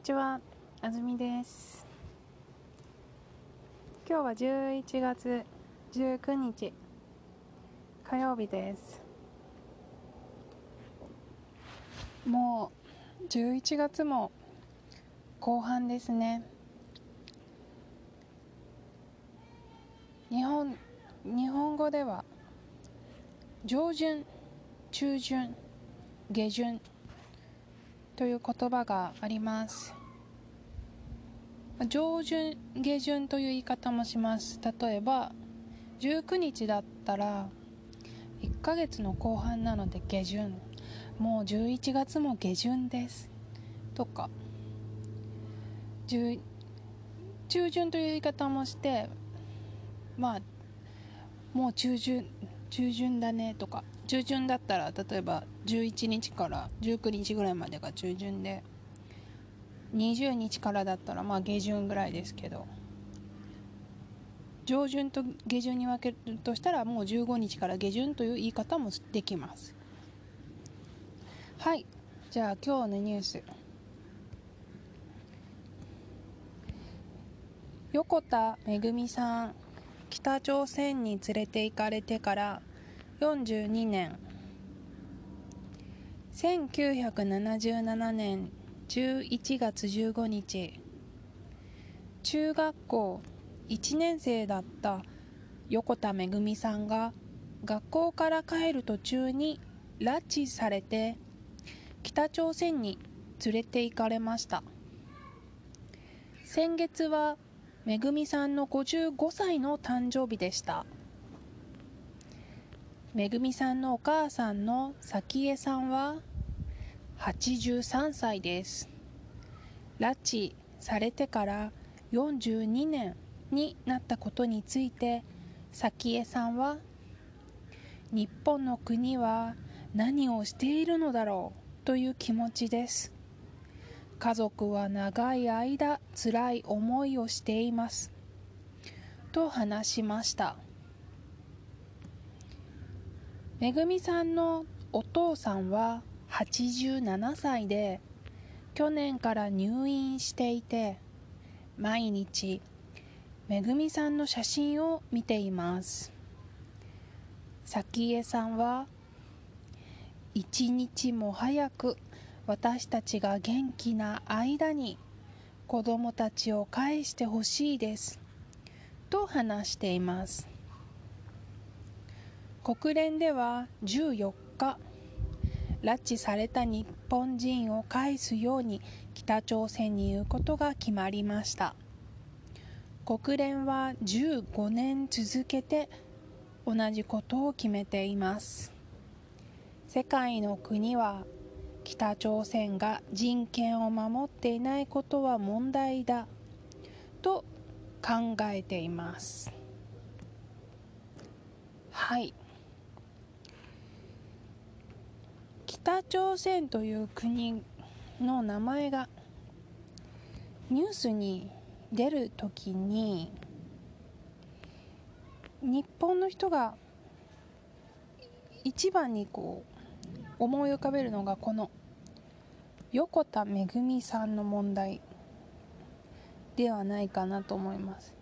にちは、あずみです。今日は11月19日、火曜日です。もう11月も後半ですね。日本日本語では上旬、中旬、下旬という言葉があります。上旬下旬という言い方もします。例えば19日だったら1ヶ月の後半なので下旬。もう11月も下旬です。とか。中旬という言い方もしてまあもう中旬中旬だね。とか。中旬だったら例えば11日から19日ぐらいまでが中旬で20日からだったらまあ下旬ぐらいですけど上旬と下旬に分けるとしたらもう15日から下旬という言い方もできます。はい。じゃあ今日のニュース。横田めぐみさん北朝鮮に連れて行かれてから42年。1977年11月15日。中学校1年生だった横田めぐみさんが学校から帰る途中に拉致されて北朝鮮に連れて行かれました。先月はめぐみさんの55歳の誕生日でした。めぐみさんのお母さんの早紀江さんは83歳です。拉致されてから42年になったことについて早紀江さんは日本の国は何をしているのだろうという気持ちです。家族は長い間つらい思いをしています。と話しました。めぐみさんのお父さんは87歳で去年から入院していて毎日めぐみさんの写真を見ています。早紀江さんは一日も早く私たちが元気な間に子供たちを返してほしいですと話しています。国連では14日拉致された日本人を返すように北朝鮮に言うことが決まりました。国連は15年続けて同じことを決めています。世界の国は北朝鮮が人権を守っていないことは問題だと考えています。はい。北朝鮮という国の名前がニュースに出るときに日本の人が一番にこう思い浮かべるのがこの横田めぐみさんの問題ではないかなと思います。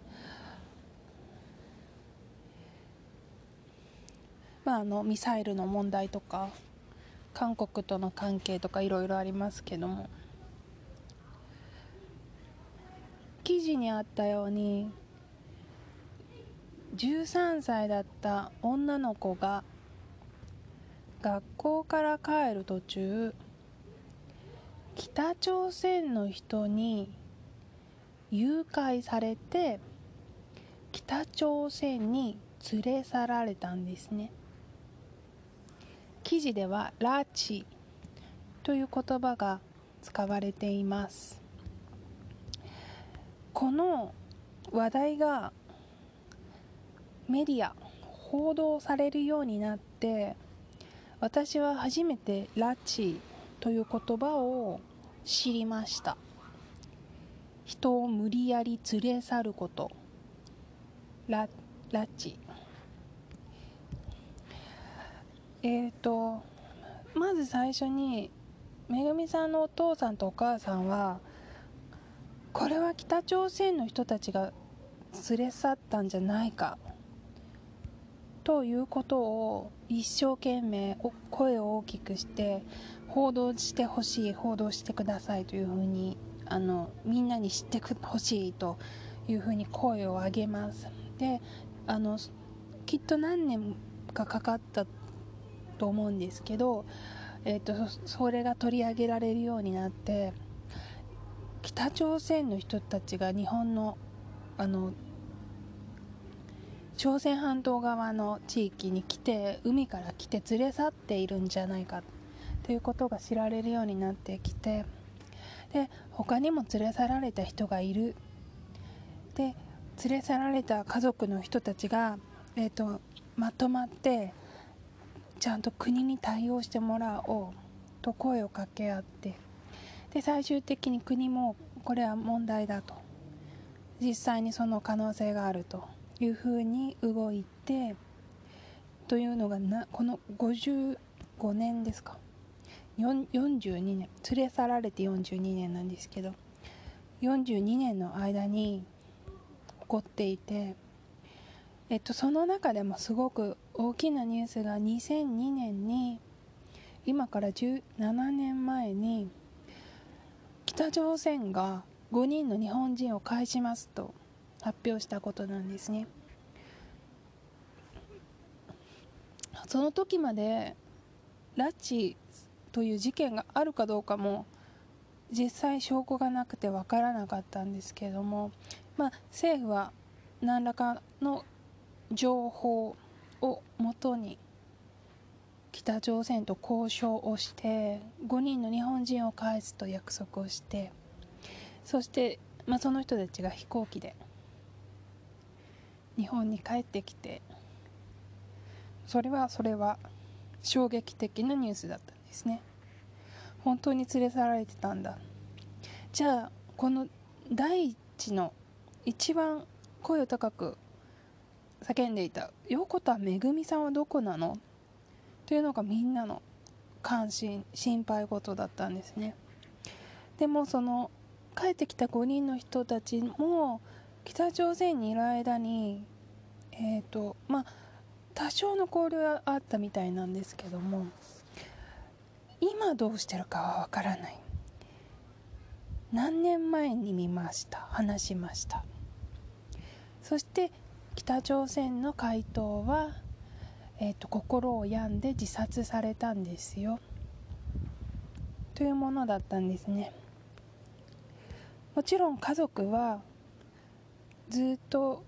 まあ、あのミサイルの問題とか韓国との関係とかいろいろありますけども。記事にあったように13歳だった女の子が学校から帰る途中北朝鮮の人に誘拐されて北朝鮮に連れ去られたんですね。記事では「拉致」という言葉が使われています。この話題がメディア報道されるようになって私は初めて拉致という言葉を知りました。人を無理やり連れ去ること。拉拉致えっ、ー、とまず最初にめぐみさんのお父さんとお母さんはこれは北朝鮮の人たちが連れ去ったんじゃないかということを一生懸命声を大きくして報道してほしい報道してくださいというふうにあのみんなに知ってほしいというふうに声を上げます。であのきっと何年かかかったと思うんですけど、えーと、それが取り上げられるようになって北朝鮮の人たちが日本のあの朝鮮半島側の地域に来て海から来て連れ去っているんじゃないかということが知られるようになってきてで他にも連れ去られた人がいる。で連れ去られた家族の人たちが、えーと、まとまってちゃんと国に対応してもらおうと声を掛け合って。で最終的に国もこれは問題だと。実際にその可能性があるというふうに動いてというのがなこの55年ですか。42年連れ去られて42年なんですけど。42年の間に起こっていて、えっと、その中でもすごく大きなニュースが2002年に今から17年前に北朝鮮が5人の日本人を返しますと発表したことなんですね。その時まで拉致という事件があるかどうかも実際証拠がなくて分からなかったんですけれども、まあ、政府は何らかの情報をもとに北朝鮮と交渉をして5人の日本人を返すと約束をしてそして、まあ、その人たちが飛行機で日本に帰ってきてそれはそれは衝撃的なニュースだったんですね。本当に連れ去られてたんだ。じゃあこの第一の一番声を高く叫んでいた横田めぐみさんはどこなの？というのがみんなの関心心配事だったんですね。でもその帰ってきた5人の人たちも北朝鮮にいる間にえっ、ー、とまあ多少の交流はあったみたいなんですけども今どうしてるかはわからない。何年前に見ました？話しました。そして北朝鮮の回答は、えーと、心を病んで自殺されたんですよ。というものだったんですね。もちろん家族はずっと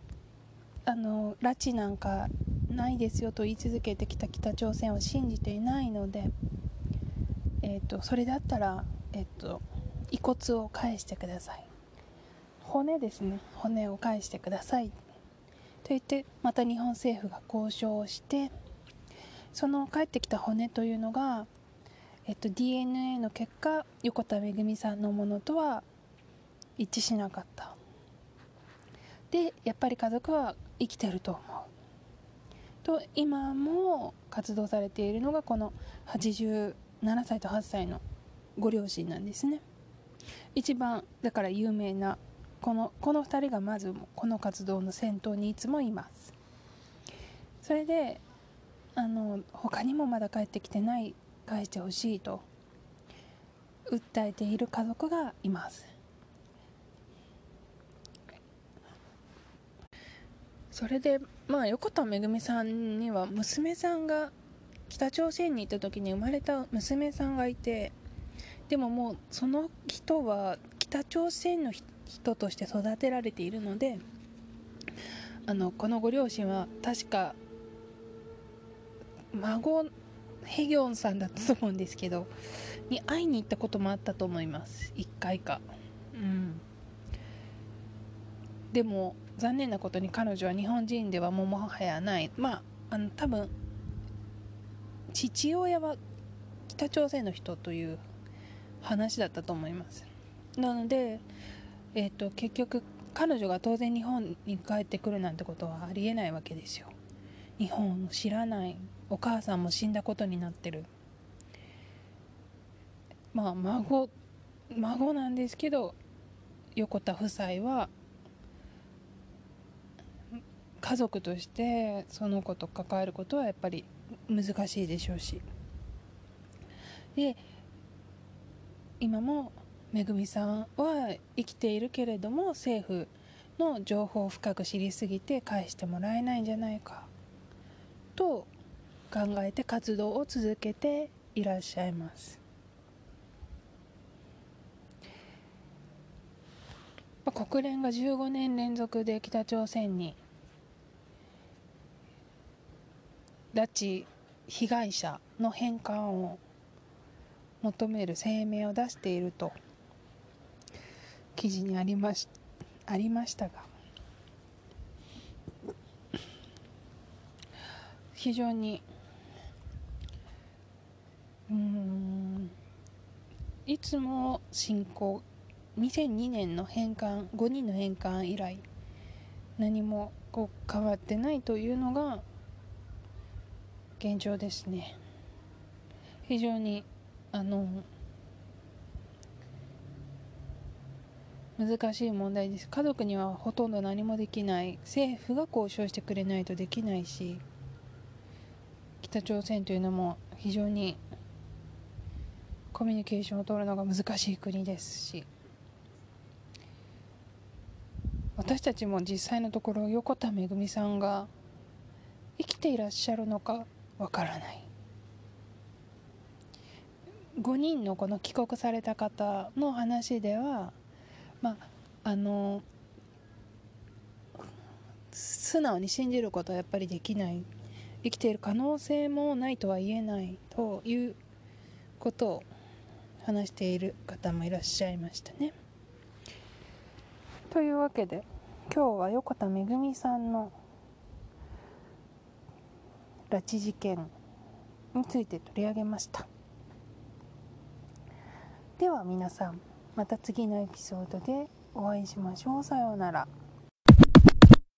あの拉致なんかないですよと言い続けてきた北朝鮮を信じていないので、えーと、それだったら、えーと、遺骨を返してください。骨ですね。骨を返してくださいと言ってまた日本政府が交渉をしてその帰ってきた骨というのが、えっと、DNA の結果横田めぐみさんのものとは一致しなかった。でやっぱり家族は生きてると思う。と今も活動されているのがこの87歳と8歳のご両親なんですね。一番だから有名なこのこの2人がまずこの活動の先頭にいつもいます。それであの他にもまだ帰ってきてない返してほしいと訴えている家族がいます。それでまあ横田めぐみさんには娘さんが北朝鮮に行った時に生まれた娘さんがいてでももうその人は北朝鮮の人人として育てられているのであのこのご両親は確か孫ヘギョンさんだったと思うんですけどに会いに行ったこともあったと思います。1回か。うん。でも残念なことに彼女は日本人ではももはやない。まああの多分父親は北朝鮮の人という話だったと思います。なので、えーと、結局彼女が当然日本に帰ってくるなんてことはありえないわけですよ。日本を知らない。お母さんも死んだことになってる。まあ孫孫なんですけど横田夫妻は家族としてその子と関わることはやっぱり難しいでしょうし。で今もめぐみさんは生きているけれども政府の情報を深く知りすぎて返してもらえないんじゃないかと考えて活動を続けていらっしゃいます。国連が15年連続で北朝鮮に拉致被害者の返還を求める声明を出していると。記事にありましありましたが非常にうんいつも侵攻2002年の返還5人の返還以来何もこう変わってないというのが現状ですね。非常にあの難しい問題です。家族にはほとんど何もできない。政府が交渉してくれないとできないし北朝鮮というのも非常にコミュニケーションを取るのが難しい国ですし私たちも実際のところ横田めぐみさんが生きていらっしゃるのかわからない。5人のこの帰国された方の話ではまああの素直に信じることはやっぱりできない生きている可能性もないとは言えないということを話している方もいらっしゃいましたね。というわけで今日は横田めぐみさんの拉致事件について取り上げましたでは皆さんまた次のエピソードでお会いしましょう。さようなら。